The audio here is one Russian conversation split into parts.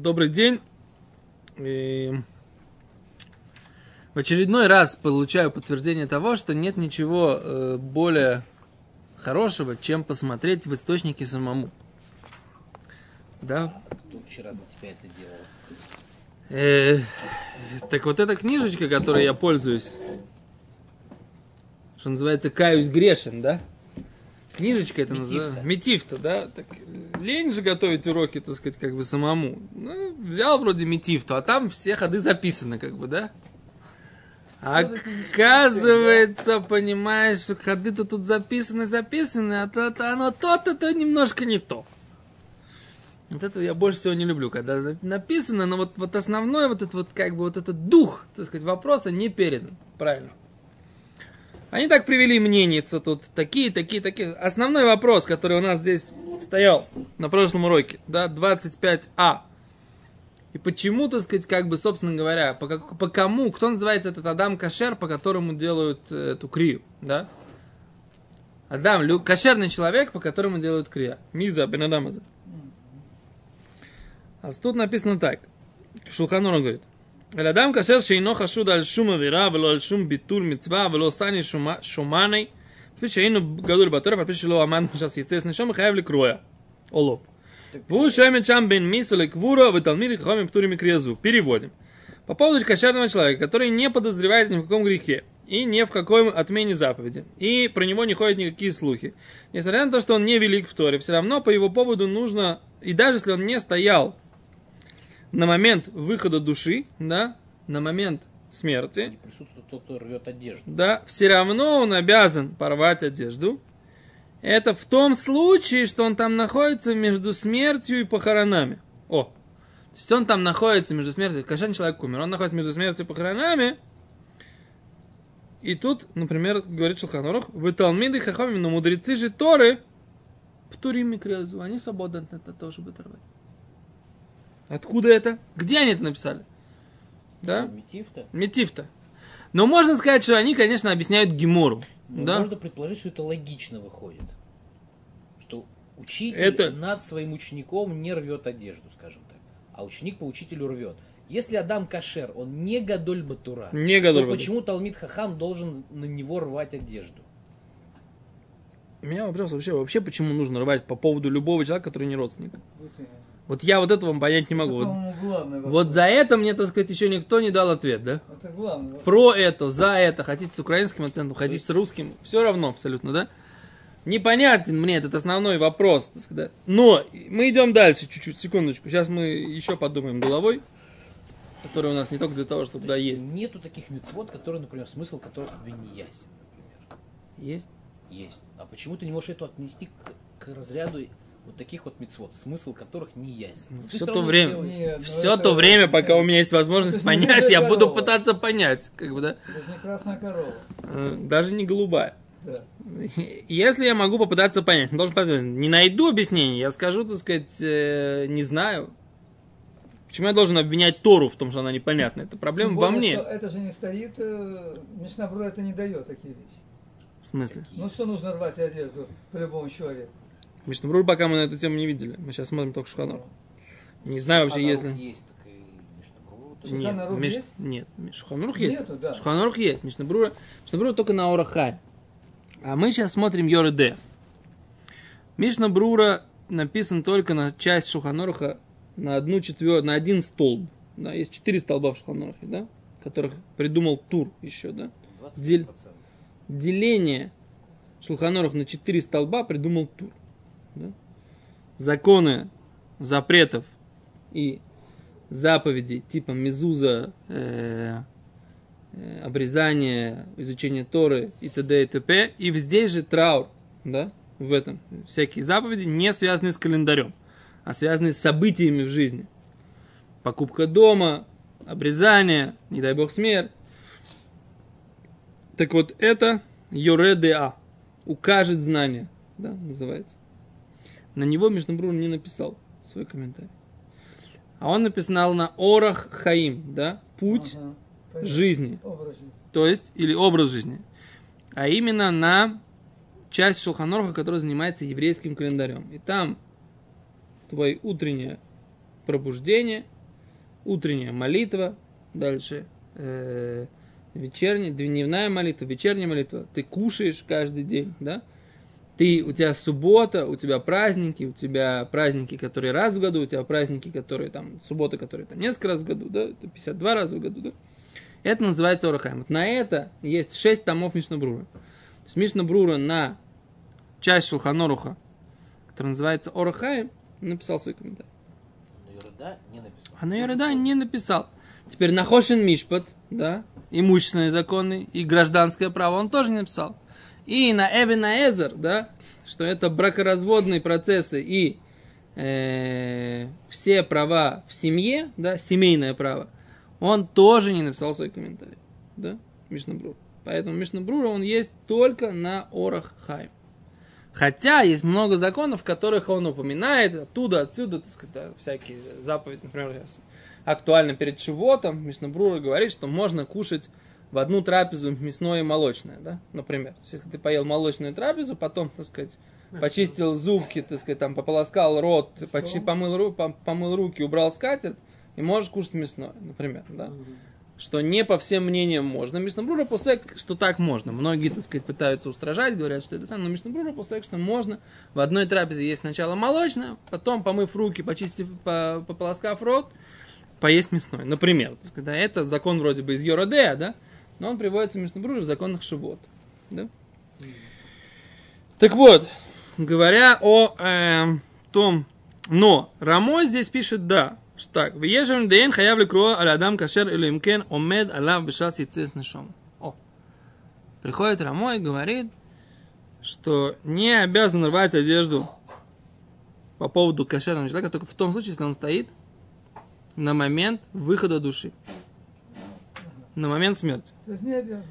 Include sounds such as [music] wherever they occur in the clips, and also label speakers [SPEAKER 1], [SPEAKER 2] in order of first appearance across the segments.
[SPEAKER 1] Добрый день. И в очередной раз получаю подтверждение того, что нет ничего э, более хорошего, чем посмотреть в источники самому. Да?
[SPEAKER 2] Кто вчера за тебя это делал?
[SPEAKER 1] Э, так вот эта книжечка, которой я пользуюсь, что называется «Каюсь грешен», да? Книжечка это называется. Метифта, да? Так, лень же готовить уроки, так сказать, как бы самому. Ну, взял вроде метифту, а там все ходы записаны, как бы, да? Оказывается, понимаешь, что ходы-то тут записаны, записаны, а то, то оно то-то, то немножко не то. Вот это я больше всего не люблю, когда написано, но вот, вот основной вот этот вот как бы вот этот дух, так сказать, вопроса не передан. Правильно. Они так привели мненица тут, такие, такие, такие. Основной вопрос, который у нас здесь стоял на прошлом уроке, да, 25а. И почему, так сказать, как бы, собственно говоря, по, как, по кому, кто называется этот Адам Кашер, по которому делают э, эту крию, да? Адам, лю, кошерный человек, по которому делают крия. Миза, Бенадамаза. А тут написано так. Шулханура говорит. אל אדם כאשר שאינו חשוד על שום עבירה ולא על שום ביטול מצווה ולא סני שומני, Пишейну гадуль батора, подпишило аман сейчас яцес нишом, хаявли кроя. Олоп. Вушамичам бен мисали квура, выталмири хомим птурими крезу. Переводим. По поводу кошерного человека, который не подозревает ни в каком грехе и ни в какой отмене заповеди, и про него не ходят никакие слухи. Несмотря на то, что он не велик в Торе, все равно по его поводу нужно, и даже если он не стоял на момент выхода души, да, на момент смерти,
[SPEAKER 2] Присутствует тот, кто рвет одежду.
[SPEAKER 1] да, все равно он обязан порвать одежду. Это в том случае, что он там находится между смертью и похоронами. О, то есть он там находится между смертью, кошерный человек умер, он находится между смертью и похоронами, и тут, например, говорит Шелханорух, вы талмиды хахамим, но мудрецы же Торы, птурим микрязу, они свободны от этого тоже будут рвать. Откуда это? Где они это написали? Да?
[SPEAKER 2] Метифта.
[SPEAKER 1] Метифта. Но можно сказать, что они, конечно, объясняют Гемору.
[SPEAKER 2] Ну,
[SPEAKER 1] да?
[SPEAKER 2] Можно предположить, что это логично выходит. Что учитель
[SPEAKER 1] Это-
[SPEAKER 2] над своим учеником не рвет одежду, скажем так. А ученик по учителю рвет. Если Адам Кашер, он не Гадоль Батура,
[SPEAKER 1] Не Гадоль
[SPEAKER 2] то
[SPEAKER 1] Батура.
[SPEAKER 2] почему Талмит Хахам должен на него рвать одежду?
[SPEAKER 1] У меня вопрос вообще, вообще, почему нужно рвать по поводу любого человека, который не родственник? Вот я вот этого понять не могу. Вот,
[SPEAKER 3] вопрос.
[SPEAKER 1] вот за это мне, так сказать, еще никто не дал ответ, да?
[SPEAKER 3] Это вопрос.
[SPEAKER 1] Про это, за это, хотите с украинским акцентом, хотите с русским, все равно абсолютно, да? Непонятен мне этот основной вопрос, так сказать. Но мы идем дальше чуть-чуть, секундочку. Сейчас мы еще подумаем головой, который у нас не только для того, чтобы да, есть.
[SPEAKER 2] Нету таких мецвод, которые, например, смысл которых тебе не ясен, например.
[SPEAKER 1] Есть?
[SPEAKER 2] Есть. А почему ты не можешь это отнести к, к разряду вот таких вот мецвод, смысл которых не ясен? Ты
[SPEAKER 1] Все то время.
[SPEAKER 3] Нет, ну
[SPEAKER 1] все
[SPEAKER 3] это-
[SPEAKER 1] то время, пока у меня есть возможность [laughs] понять, я
[SPEAKER 3] корова.
[SPEAKER 1] буду пытаться понять, как бы, да,
[SPEAKER 3] Это же не красная корова.
[SPEAKER 1] Э, даже не голубая.
[SPEAKER 3] Да. [laughs]
[SPEAKER 1] Если я могу попытаться понять, ну, должен понять, не найду объяснения, я скажу, так сказать, э, не знаю. Почему я должен обвинять Тору в том, что она непонятна? Это проблема
[SPEAKER 3] Тем
[SPEAKER 1] во
[SPEAKER 3] более,
[SPEAKER 1] мне.
[SPEAKER 3] что Это же не стоит, э, Мишнабрура это не дает такие вещи.
[SPEAKER 1] В смысле?
[SPEAKER 3] Ну что нужно рвать одежду по любому человеку?
[SPEAKER 1] Мишнабрур пока мы на эту тему не видели. Мы сейчас смотрим только Шуханор. Не знаю вообще, если...
[SPEAKER 2] Есть.
[SPEAKER 1] Нет, Миш-
[SPEAKER 3] есть?
[SPEAKER 1] нет, Шуханрух есть.
[SPEAKER 3] Нету, да.
[SPEAKER 1] Шуханрух есть. Мишнабрура, Мишнабрура только на Орахай. А мы сейчас смотрим Йореде. Мишнабрура написан только на часть Шуханоруха на одну четвертую, на один столб. Да, есть четыре столба в Шуханорухе, да, которых придумал Тур еще, да.
[SPEAKER 2] 20%.
[SPEAKER 1] Дель- Деление Шулханорух на четыре столба придумал Тур. Да. Законы запретов и заповедей типа мезуза, э, э, обрезание, изучение Торы и т.д. и т.п. И здесь же траур, да, в этом. Всякие заповеди не связанные с календарем, а связанные с событиями в жизни. Покупка дома, обрезание, не дай бог смерть. Так вот, это Йоредеа. Укажет знание, да, называется. На него Мишнабрур не написал свой комментарий. А он написал на Орах Хаим, да, путь
[SPEAKER 3] Ага, понятно.
[SPEAKER 1] жизни,
[SPEAKER 3] Образ
[SPEAKER 1] то есть, или образ жизни. А именно на часть Шулханоруха, которая занимается еврейским календарем. И там твоя утренняя пробуждение, утренняя молитва, дальше э, вечерняя, дневная молитва, вечерняя молитва. Ты кушаешь каждый день, да? Ты, у тебя суббота, у тебя праздники, у тебя праздники, которые раз в году, у тебя праздники, которые там, суббота, которые там несколько раз в году, да, это 52 раза в году, да. Это называется Орахайм. Вот на это есть 6 томов Мишнабрура. То есть Мишнабрура на часть Шулханоруха, которая называется Орахайм, написал свой комментарий.
[SPEAKER 2] Но Юрда не написал.
[SPEAKER 1] А на Йореда не написал. Теперь на Хошин Мишпат, да, имущественные законы и гражданское право он тоже не написал. И на Эвена Эзер, да, что это бракоразводные процессы и э, все права в семье, да, семейное право, он тоже не написал свой комментарий, да, Мишнабрур. Поэтому Мишнабрура он есть только на Орах Хайм. Хотя есть много законов, в которых он упоминает оттуда, отсюда, так сказать, всякие заповеди, например, актуально перед Шивотом, Мишнабрура говорит, что можно кушать в одну трапезу мясное и молочное, да, например. То есть, Если ты поел молочную трапезу, потом, так сказать, почистил зубки, так сказать, там, пополоскал рот, почти помыл, ру- пом- помыл руки, убрал скатерть, и можешь кушать мясное, например, да. Что не по всем мнениям можно. Мишнабрура посек, что так можно. Многие, так сказать, пытаются устражать, говорят, что это самое. Но Мишнабрура посек, что можно. В одной трапезе есть сначала молочное, потом, помыв руки, почистив, по- пополоскав рот, поесть мясное. Например, так сказать, да, это закон вроде бы из Йородея, да, но он приводится в Мишнабруре в законах Шивот. Да? Так вот, говоря о эм, том, но Рамо здесь пишет да, что так, «Веежем дейн хаяв ликро аль адам кашер или имкен омед алав бешат яцес нишом». О, приходит Рамо и говорит, что не обязан рвать одежду по поводу кошерного человека только в том случае, если он стоит на момент выхода души. На момент смерти.
[SPEAKER 3] То есть не обязан.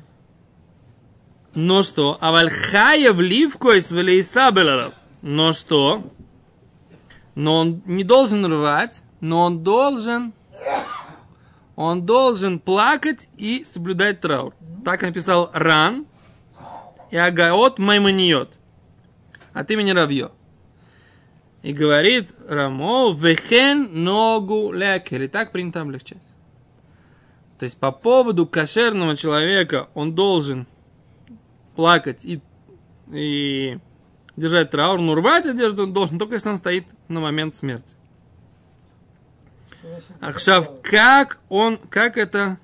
[SPEAKER 1] Но что? Авальхая вливкой свелейсабелеров. Но что? Но он не должен рвать, но он должен, он должен плакать и соблюдать траур. Так написал Ран и Агаот Маймониот от имени Равье. И говорит Рамо, вехен ногу лекер. И так принято облегчать. То есть по поводу кошерного человека он должен плакать и, и держать траур, но рвать одежду он должен, только если он стоит на момент смерти. Ахшав, как он, как это,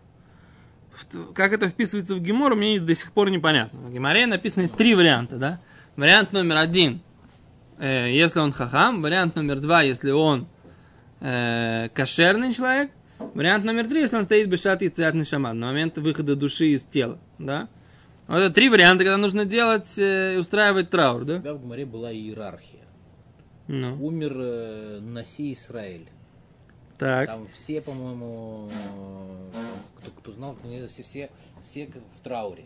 [SPEAKER 1] как это вписывается в Гемору, мне до сих пор непонятно. В Геморе написано есть три варианта, да? Вариант номер один, э, если он хахам. Вариант номер два, если он э, кошерный человек. Вариант номер три, если он стоит бешат и шаман, на момент выхода души из тела, да? Вот это три варианта, когда нужно делать э, и устраивать траур, да?
[SPEAKER 2] Тогда в Гмаре была иерархия.
[SPEAKER 1] Ну,
[SPEAKER 2] Умер э, Наси Израиль.
[SPEAKER 1] так.
[SPEAKER 2] Там все, по-моему, кто, кто знал, они все, все, все в трауре.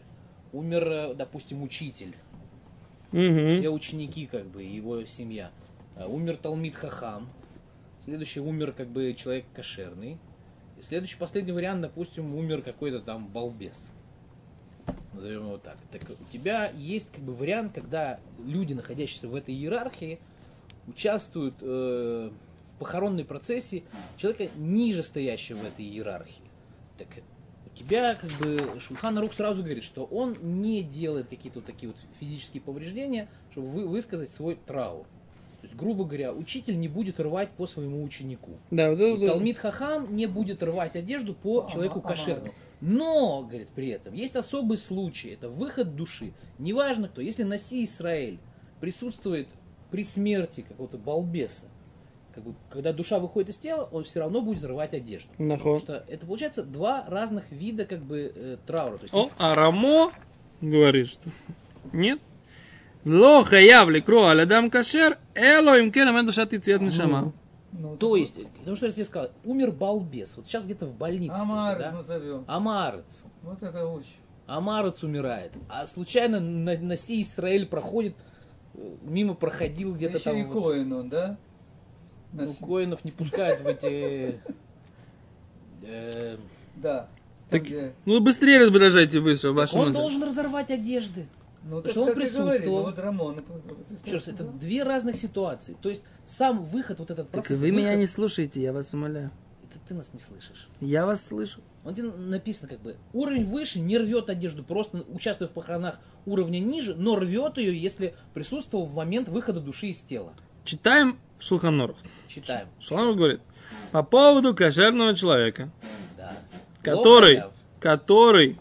[SPEAKER 2] Умер, э, допустим, учитель.
[SPEAKER 1] Мгм.
[SPEAKER 2] Все ученики, как бы, его семья. Э, Умер Талмит Хахам. Следующий умер, как бы, человек кошерный. Следующий, последний вариант, допустим, умер какой-то там балбес. Назовем его так. Так у тебя есть как бы вариант, когда люди, находящиеся в этой иерархии, участвуют э, в похоронной процессе человека ниже стоящего в этой иерархии. Так у тебя как бы Шульхан Рук сразу говорит, что он не делает какие-то вот такие вот физические повреждения, чтобы вы, высказать свой траур. То есть, грубо говоря, учитель не будет рвать по своему ученику.
[SPEAKER 1] Да, вот это-
[SPEAKER 2] И Талмит Хахам не будет рвать одежду по
[SPEAKER 3] Ага,
[SPEAKER 2] человеку
[SPEAKER 3] ага.
[SPEAKER 2] кошерному. Но, говорит, при этом есть особый случай, это выход души. Неважно кто, если Наси Израиль присутствует при смерти какого-то балбеса, как бы, когда душа выходит из тела, он все равно будет рвать одежду.
[SPEAKER 1] Нахо.
[SPEAKER 2] Потому что это получается два разных вида как бы э, траура. То есть,
[SPEAKER 1] О,
[SPEAKER 2] есть-
[SPEAKER 1] а Рамо говорит, что нет. Ло хаяв ликро алядам кашер, эло им кен амед душат ицет нишама.
[SPEAKER 3] Ну,
[SPEAKER 2] то есть, потому что я тебе сказал, умер балбес, вот сейчас где-то в больнице.
[SPEAKER 3] Амар
[SPEAKER 2] да?
[SPEAKER 3] назовем.
[SPEAKER 2] Амарец.
[SPEAKER 3] Вот это очень.
[SPEAKER 2] Амарец умирает. А случайно на, Наси Израиль проходит, мимо проходил где-то
[SPEAKER 3] Еще
[SPEAKER 2] там.
[SPEAKER 3] и
[SPEAKER 2] вот,
[SPEAKER 3] Коин он, да?
[SPEAKER 2] ну,
[SPEAKER 3] Нас-
[SPEAKER 2] коинов не пускают в эти...
[SPEAKER 3] Да.
[SPEAKER 1] Так- Ну быстрее раздражайте быстро вашу
[SPEAKER 2] он должен разорвать одежды.
[SPEAKER 3] Ну,
[SPEAKER 2] что он присутствовал.
[SPEAKER 3] Вот Рамон.
[SPEAKER 2] Еще раз, это две разных ситуации. То есть сам выход, вот этот
[SPEAKER 1] Так
[SPEAKER 2] процесс...
[SPEAKER 1] вы меня
[SPEAKER 2] выход-
[SPEAKER 1] не слушаете, я вас умоляю.
[SPEAKER 2] Это ты нас не слышишь.
[SPEAKER 1] Я вас слышу.
[SPEAKER 2] Он тебе написано как бы, уровень выше не рвет одежду, просто участвуя в похоронах уровня ниже, но рвет ее, если присутствовал в момент выхода души из тела.
[SPEAKER 1] Читаем Шулханоров.
[SPEAKER 2] Читаем.
[SPEAKER 1] Шулханоров говорит, по поводу кошерного человека,
[SPEAKER 2] Да.
[SPEAKER 1] который, который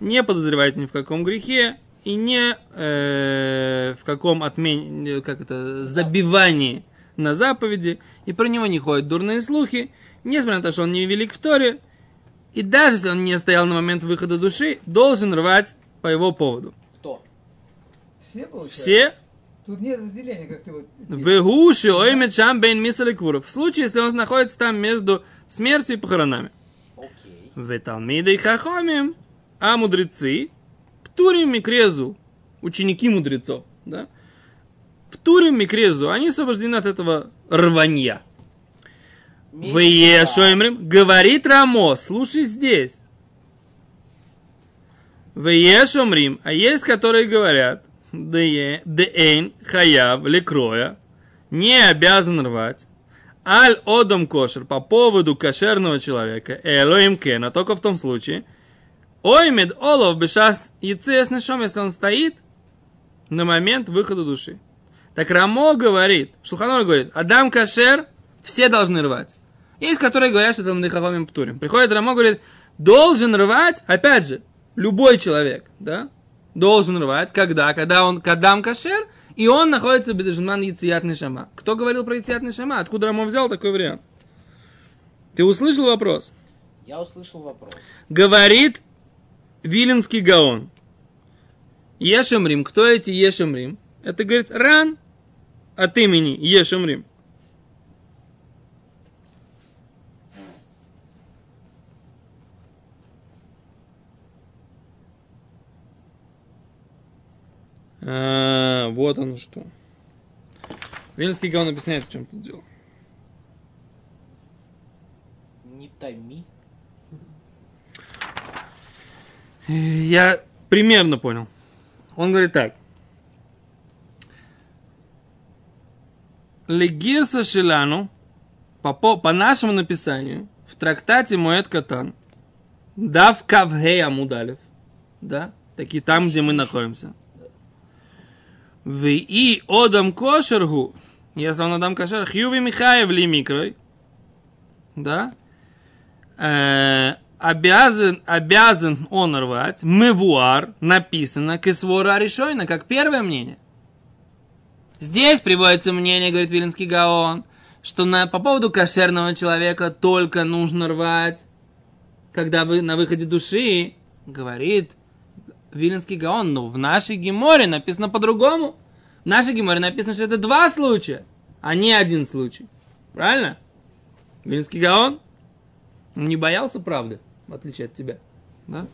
[SPEAKER 1] не подозревает ни в каком грехе и не э, в каком отмен... как это, забивании на заповеди, и про него не ходят дурные слухи, несмотря на то, что он не велик в Торе, и даже если он не стоял на момент выхода души, должен рвать по его поводу.
[SPEAKER 2] Кто?
[SPEAKER 3] Все получается?
[SPEAKER 1] Все
[SPEAKER 3] Тут нет разделения, как ты вот...
[SPEAKER 1] Вегуши оймет шам бейн. В случае, если он находится там между смертью и похоронами.
[SPEAKER 2] Окей.
[SPEAKER 1] В Талмиды и Хахомим, а мудрецы, Птурим Микрезу, ученики мудрецов, да? Птурим Микрезу, они освобождены от этого рванья. В Ешоймрим, говорит Рамо, слушай здесь. В Ешомрим, а есть, которые говорят, Деэйн Хаяв Лекроя, не обязан рвать, Аль Одом Кошер по поводу кошерного человека, Элоим Кена, только в том случае, Оймед Олов Бешас Яцес Нишом, если он стоит на момент выхода души. Так Рамо говорит, Шуханор говорит, Адам Кашер, все должны рвать. Есть, которые говорят, что это Мдыхавамим Птурим. Приходит Рамо, говорит, должен рвать, опять же, любой человек, да, должен рвать, когда? Когда он Кадам Кашер, и он находится в Бедежман Яцият Нишама. Кто говорил про Яцият Нишама? Откуда Рамо взял такой вариант? Ты услышал вопрос?
[SPEAKER 2] Я услышал вопрос.
[SPEAKER 1] Говорит Виленский Гаон. Ешемрим. Кто эти Ешемрим? Это, говорит, Ран от имени Ешемрим. А, вот оно что. Виленский Гаон объясняет, в чем тут дело.
[SPEAKER 2] Не томи.
[SPEAKER 1] Я примерно понял. Он говорит так. Легирса Шилану, по, по, по нашему написанию, в трактате Моэт Катан, Дав Кавгей Амудалев, да, такие там, где мы находимся. В и Одам Кошергу, если он Адам Кошер, Хьюви Михаев ли микрой, да, э, обязан, обязан он рвать, мывуар, написано, кисвора решойна, как первое мнение. Здесь приводится мнение, говорит Виленский Гаон, что на, по поводу кошерного человека только нужно рвать, когда вы на выходе души, говорит Виленский Гаон, но в нашей Геморе написано по-другому. В нашей Геморе написано, что это два случая, а не один случай. Правильно? Виленский Гаон не боялся правды, в отличие от тебя. Да?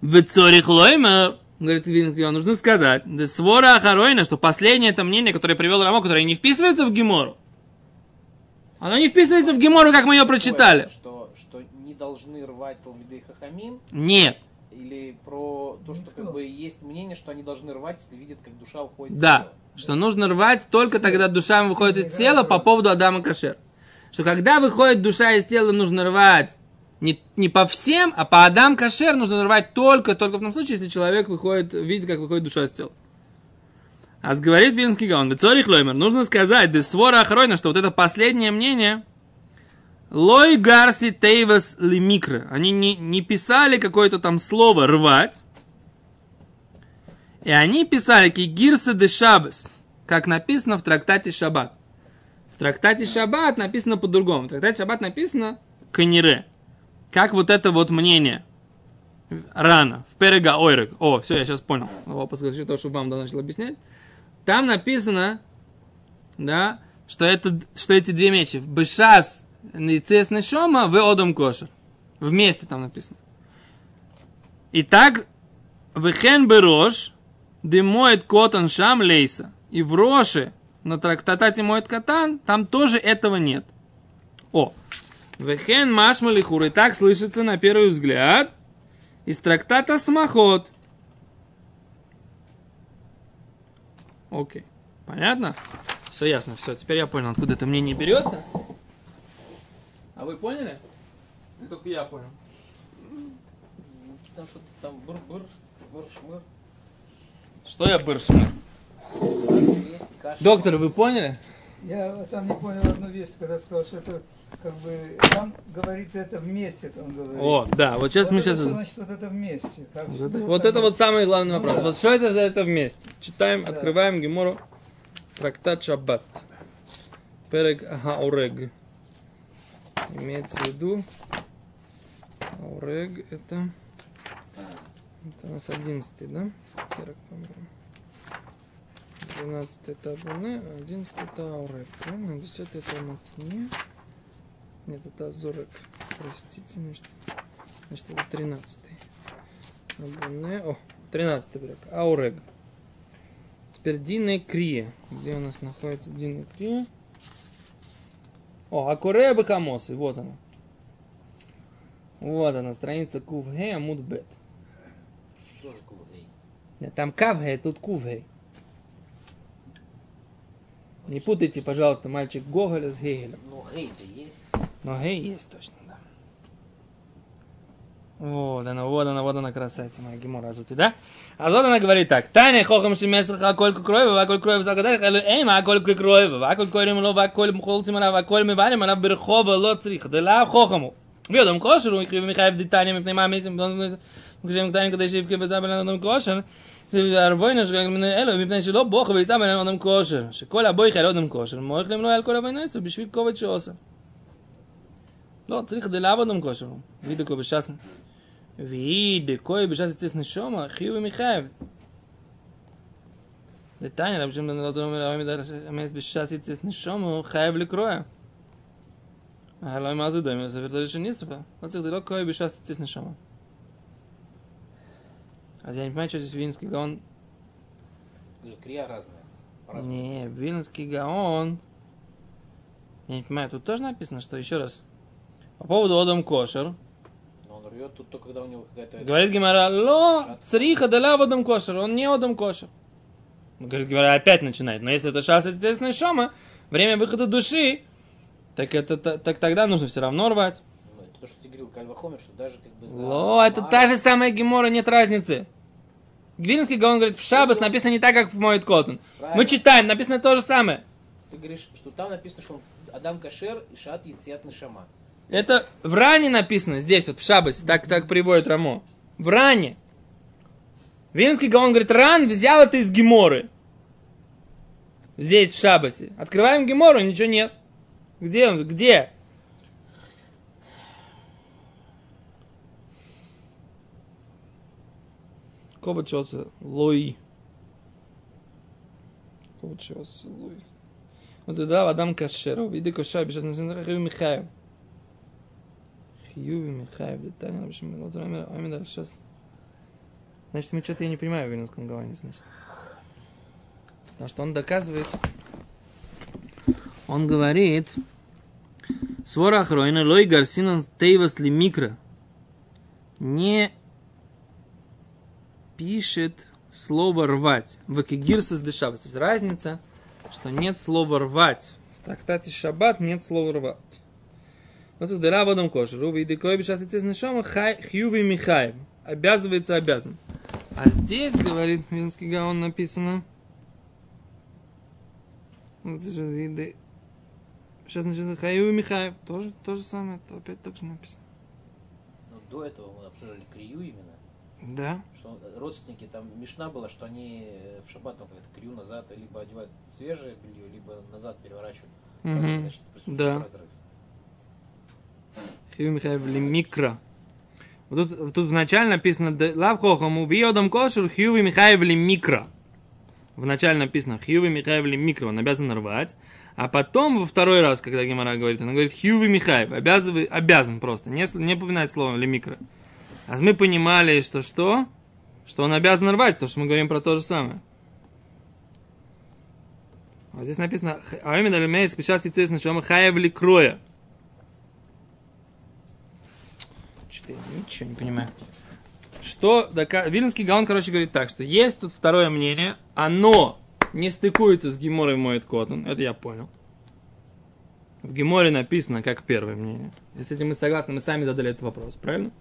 [SPEAKER 1] В Цорих Лоймер, говорит Гаон, нужно сказать, да свора Ахаройна, что последнее это мнение, которое привел Рамо, которое не вписывается в Гемору. Оно не вписывается в Гемору, как мы ее прочитали.
[SPEAKER 2] Что, что не должны рвать Талмиды и Хахамим?
[SPEAKER 1] Нет.
[SPEAKER 2] Или про то, что как бы есть мнение, что они должны рвать, если видят, как душа уходит из
[SPEAKER 1] Да,
[SPEAKER 2] тела?
[SPEAKER 1] что нужно рвать только тогда душа выходит из тела по поводу Адама Кашер. Что когда выходит душа из тела, нужно рвать не, не по всем, а по Адам Кашер нужно рвать только, только в том случае, если человек выходит, видит, как выходит душа из тела. А говорит Винский Гаон, Бецорих Лоймер, нужно сказать, Десвора Ахройна, что вот это последнее мнение, Лой Гарси Тейвас Лимикра, они не, не писали какое-то там слово рвать, и они писали Кигирса де Шабас, как написано в трактате Шаббат. В трактате Шаббат написано по-другому. В трактате Шаббат написано Канире. Как вот это вот мнение. Рано. В Перега Ойрек. О, все, я сейчас понял. Вопрос, то, что вам начал объяснять. Там написано, да, что, это, что эти две мечи. Бешас Ницес Нешома в Одом Кошер. Вместе там написано. Итак, Вехен Берош, Демоет Котан Шам Лейса. И в Роше, на трактате Моет Катан, там тоже этого нет. О, Вехен Машмалихур. И так слышится на первый взгляд из трактата Смахот. Окей. Понятно? Все ясно, все. Теперь я понял, откуда это мнение берется. А вы поняли? Или только я понял.
[SPEAKER 2] Там что-то там бур-бур, бур-шмыр.
[SPEAKER 1] Что я
[SPEAKER 2] каша.
[SPEAKER 1] Доктор, вы поняли?
[SPEAKER 3] Я там не понял одну вещь, когда сказал, что это как бы там говорится это вместе, там говорит.
[SPEAKER 1] О, да, вот сейчас
[SPEAKER 3] вот
[SPEAKER 1] мы
[SPEAKER 3] это
[SPEAKER 1] сейчас...
[SPEAKER 3] что значит вот это вместе. Как-
[SPEAKER 1] Вот это,
[SPEAKER 3] ну,
[SPEAKER 1] вот это вот самый главный
[SPEAKER 3] Ну
[SPEAKER 1] вопрос.
[SPEAKER 3] да.
[SPEAKER 1] Вот что это за это вместе? Читаем,
[SPEAKER 3] Да.
[SPEAKER 1] открываем Гемору. Трактат Шаббат. Перек Хаурег. Имеется в виду... Хаурег это... Это у нас 11 да? Перек, по-моему. 12 это Абуне, а 11 это Аурек. Правильно? 10 это Мацне. Нет, это Азорек. Простите, значит, значит это 13 Абуне. О, 13 брек. Аурег. Теперь Дина Крия. Где у нас находится Дина Крия? О, Акурея Бахамосы. Вот она. Вот она, страница Кувхе Амуд Бет.
[SPEAKER 2] Тоже кулгей.
[SPEAKER 1] Нет, там Кавхе, тут Кувхей. Не путайте, пожалуйста, мальчик Гоголя с Гегелем.
[SPEAKER 2] Ну, гей-то есть.
[SPEAKER 1] Но гей есть точно, да. Вот она, вот она, вот она красавица моя Гемора Азути, да? А вот она говорит так. Таня хохам шемесах аколь кроева, аколь кроева загадай, халю эйм, аколь кроева, аколь кроем ло, аколь мхолцим ара, аколь мивалим ара берхова ло црих, дела хохаму. ויודום כושר, הוא יקריב מחייב דיטניה מפני מה מיסים, כשהם קטנים כדי שיבכה בזבל על אדם כושר, והרבוינה שגג מן אלו, מפני שלא בוכה ויסבל על אדם כושר, שכל הבויכה על אדם כושר, מורך למנוע על כל הבוינה עשר, בשביל כובד שעושה. לא, צריך כדי לעבוד אדם כושר, וידקו בש"ס, וידקו בש"ס יציס נשומה, חיוב ומחייב. דתניא, רבי שמעון לא תורם אלוהים מדרך אמס בש"ס יציס נשומה, חייב לקרוע. הלא מה זה דומה לספר לראשון ניספה? לא צריך, זה לא קורה בש"ס יציס נשומה. אז я не понимаю, что здесь Вильнский Гаон...
[SPEAKER 2] Говорю, крия разная.
[SPEAKER 1] Не, Вильнский Гаон... Я не понимаю, тут тоже написано, что еще раз. По поводу Одам Кошер.
[SPEAKER 2] Но он рвет тут только, когда у него какая-то...
[SPEAKER 1] Говорит Гимара, ло, цриха даля Одам Кошер. Он не Одам Кошер. Говорит Гимара, опять начинает. Но если это шас, естественно, шома, время выхода души, так, это, та- так тогда нужно все равно рвать.
[SPEAKER 2] Ну, это то, что ты говорил, Кальвахомер, что даже как бы за...
[SPEAKER 1] Ло, это та же самая Гемора, нет разницы. Гвинский Гаон говорит, в Шабас написано не так, как в Моет Коттон. Мы читаем, написано то же самое.
[SPEAKER 2] Ты говоришь, что там написано, что он Адам Кашер и Шат Яцият Нишама.
[SPEAKER 1] Это в ране написано здесь, вот в Шабасе, так, так приводит Рамо. В ране. Винский Гаон говорит, ран взял это из Геморы. Здесь, в Шабасе. Открываем Гемору, ничего нет. Где он? Где? Кобачоса Луи. Кобачоса Луи. Вот это Адам Кашеров. Иди кошай, сейчас на Хиюви Михаев. Хиюви Михаев. Детально, в общем, вот время, а именно сейчас. Значит, мы что-то я не понимаю в Вильнюсском Гаване, значит. Потому что он доказывает, он говорит, Свора Ахроина, Лой Гарсинан Тейвас ли Микро не пишет слово рвать. В Экигирсас дешабас. То есть разница, что нет слова рвать. В трактате Шаббат нет слова рвать. Это дыра в одном кошеру. Види кой бешас и цес нишома хай хьюви михаев. Обязывается обязан. А здесь, говорит Винский Гаон, написано. Сейчас начинается Хаюви Михаев. Тоже то же самое. Опять так же написано.
[SPEAKER 2] Ну, до этого мы обсуждали крию именно.
[SPEAKER 1] Да.
[SPEAKER 2] Что родственники, там Мишна была, что они э, в шаббат там как-то крию назад либо одевают свежее белье, либо назад переворачивают.
[SPEAKER 1] Мгм.
[SPEAKER 2] Значит,
[SPEAKER 1] Да.
[SPEAKER 2] разрыв.
[SPEAKER 1] Ли микро. Вот тут, тут вначале написано «Да Лав хохам убьем кошер Хьюви Михаев ли микро. Вначале написано Хьюви Михаев ли микро, он обязан рвать. А потом во второй раз, когда Гемора говорит, она говорит Хьюви Михаев, обязан, обязан просто, не, не упоминает слово ли микро. А мы понимали, что что? Что он обязан рвать, потому что мы говорим про то же самое. А здесь написано А именно Лемей сейчас естественно, что Хаев ли кроя. Что-то я ничего не понимаю. Что дока... Вильнский Гаон, короче, говорит так, что есть тут второе мнение, оно не стыкуется с Геморой моет Котан. Это я понял. В Геморе написано как первое мнение. Если этим мы согласны, мы сами задали этот вопрос, правильно?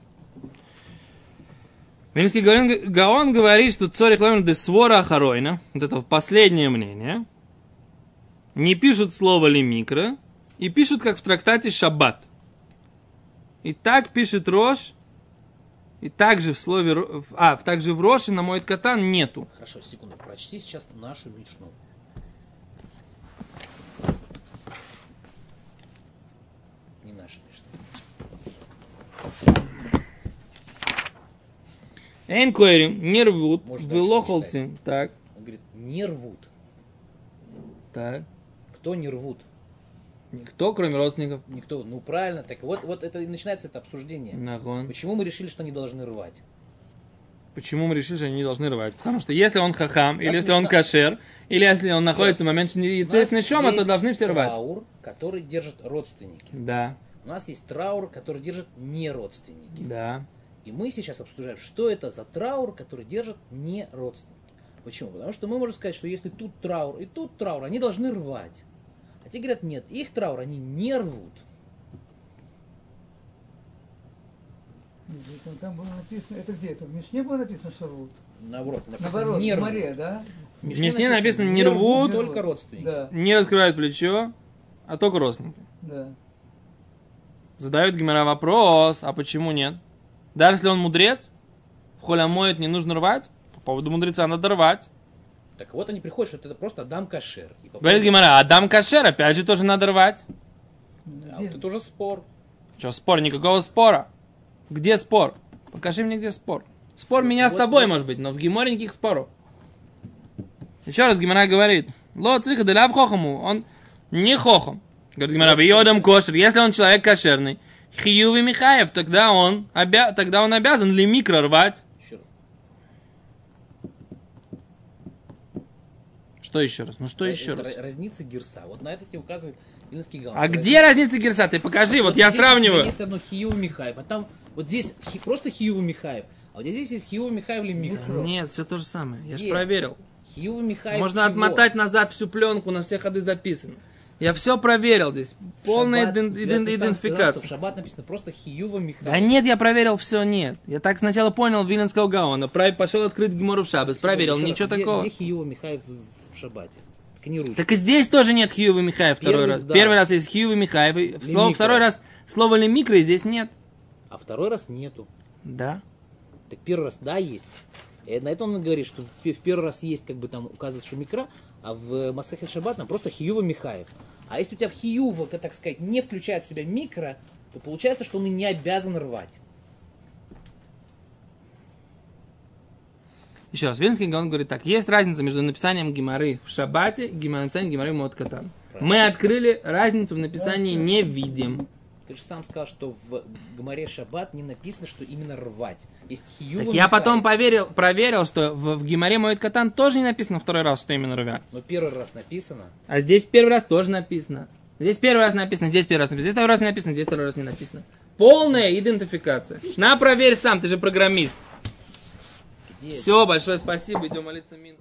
[SPEAKER 1] Вильнский Гаон, говорит, что царь Клавин де свора ахаройна, вот это последнее мнение, не пишут слово лимикро, и пишут, как в трактате Шаббат. И так пишет Рош, и также в слове, а, также в Роше на мой катан нету.
[SPEAKER 2] Хорошо, секунду. Прочти сейчас нашу Мишну. Не нашу Мишну.
[SPEAKER 1] Эйн койрим, не рвут, холцим. Так,
[SPEAKER 2] Он говорит, не рвут.
[SPEAKER 1] так.
[SPEAKER 2] Кто не рвут?
[SPEAKER 1] Никто, кроме родственников.
[SPEAKER 2] Никто. Ну правильно, так вот, вот это и начинается это обсуждение.
[SPEAKER 1] Нахон.
[SPEAKER 2] Почему мы решили, что они должны рвать?
[SPEAKER 1] Почему мы решили, что они не должны рвать? Потому что если он хахам, или если он кашер, или если он находится в момент
[SPEAKER 2] нас
[SPEAKER 1] естественной шома, то должны все рвать.
[SPEAKER 2] траур, который держат родственники.
[SPEAKER 1] Да,
[SPEAKER 2] У нас есть траур, который держат не родственники.
[SPEAKER 1] да.
[SPEAKER 2] И мы сейчас обсуждаем, что это за траур, который держат не родственники. Почему? Потому что мы можем сказать, что если тут траур и тут траур, они должны рвать. А те говорят, нет, их траур они не рвут.
[SPEAKER 3] Там, там было написано, это где? Это в Мишне было написано, что рвут?
[SPEAKER 2] Наоборот, написано
[SPEAKER 3] Наоборот,
[SPEAKER 2] не
[SPEAKER 3] в
[SPEAKER 2] рвут.
[SPEAKER 3] море, да?
[SPEAKER 2] В
[SPEAKER 1] В Мишне написано, не рвут,
[SPEAKER 2] только родственники.
[SPEAKER 3] Да,
[SPEAKER 1] не раскрывают плечо, а только родственники.
[SPEAKER 3] да.
[SPEAKER 1] Задают Гимера вопрос, а почему нет? Даже если он мудрец, в холе моет не нужно рвать, по поводу мудреца надо рвать.
[SPEAKER 2] Так вот они приходят, что это просто Адам Кашер. И по
[SPEAKER 1] Говорит Гимера, Адам Кашер, опять же, тоже надо рвать.
[SPEAKER 2] А вот это уже спор.
[SPEAKER 1] Что, спор? Никакого спора. Где спор? Покажи мне, где спор. Спор
[SPEAKER 2] Вот-
[SPEAKER 1] меня с
[SPEAKER 2] вот-
[SPEAKER 1] тобой,
[SPEAKER 2] вот.
[SPEAKER 1] может быть, но в Гиморе никаких споров. Еще раз Гимара говорит, ло цриха деляв хохаму, он не хохам. Говорит Гимара, йодам кошер, если он человек кошерный, хиюви Михаев, тогда он, обя... тогда он обязан ли микро рвать.
[SPEAKER 2] Еще раз.
[SPEAKER 1] Что еще раз? Ну что
[SPEAKER 2] Это
[SPEAKER 1] еще раз?
[SPEAKER 2] ра- Разница гирса. Вот на это тебе указывает Вилинский галс.
[SPEAKER 1] А где разница Герса? Ты покажи, вот я
[SPEAKER 2] у тебя
[SPEAKER 1] сравниваю.
[SPEAKER 2] Есть одно Хиюва Михаев, а там вот здесь хи- просто Хиюва Михаев, а вот здесь есть Хиюва Михаев или Микро.
[SPEAKER 1] Нет, все то же самое. Я же
[SPEAKER 2] Где?
[SPEAKER 1] проверил.
[SPEAKER 2] Хиюва Михаев
[SPEAKER 1] Можно
[SPEAKER 2] чего?
[SPEAKER 1] отмотать назад всю пленку, на все ходы записано. Я все проверил здесь. Полная
[SPEAKER 2] шаббат-
[SPEAKER 1] иден-
[SPEAKER 2] Да
[SPEAKER 1] иден-
[SPEAKER 2] ты сам сказал, что В
[SPEAKER 1] идентификация.
[SPEAKER 2] шаббат написано просто Хиюва Михаев.
[SPEAKER 1] Да нет, я проверил все, нет. Я так сначала понял Виленского Гаона, пошел открыть Гемору в Шабас, проверил,
[SPEAKER 2] Еще раз,
[SPEAKER 1] ничего
[SPEAKER 2] где-
[SPEAKER 1] такого.
[SPEAKER 2] Где Хиюва Михаев в в шаббате? Ткни ручку.
[SPEAKER 1] Так и здесь тоже нет Хьюва Михаев второй
[SPEAKER 2] Первый,
[SPEAKER 1] раз.
[SPEAKER 2] да.
[SPEAKER 1] Первый раз есть Хьюва Михаев, и слово,
[SPEAKER 2] микро.
[SPEAKER 1] второй раз слово ли микро здесь нет.
[SPEAKER 2] А второй раз нету.
[SPEAKER 1] Да.
[SPEAKER 2] Так первый раз да есть. И на это он говорит, что в пе- в первый раз есть как бы там указывается, что микро, а в Масахе Шаббат там просто Хиюва Михаев. А если у тебя в Хиюва, как так сказать, не включает в себя микро, то получается, что он и не обязан рвать.
[SPEAKER 1] Еще раз, Вильнский Гаон говорит так. Есть разница между написанием Гимары в Шаббате и написанием Гимары в Моткатан. Мы открыли разницу в написании не видим.
[SPEAKER 2] Ты же сам сказал, что в Гамаре Шаббат не написано, что именно рвать. Есть Хиюва
[SPEAKER 1] Так я потом поверил, проверил, что в, в Гимаре Моет Катан тоже не написано второй раз, что именно рвать.
[SPEAKER 2] Но первый раз написано.
[SPEAKER 1] А здесь первый раз тоже написано. Здесь первый раз написано, здесь первый раз написано, здесь второй раз не написано, здесь второй раз не написано. Полная идентификация. На, проверь сам, ты же программист.
[SPEAKER 2] Где
[SPEAKER 1] Все, большое спасибо, идем молиться Мину.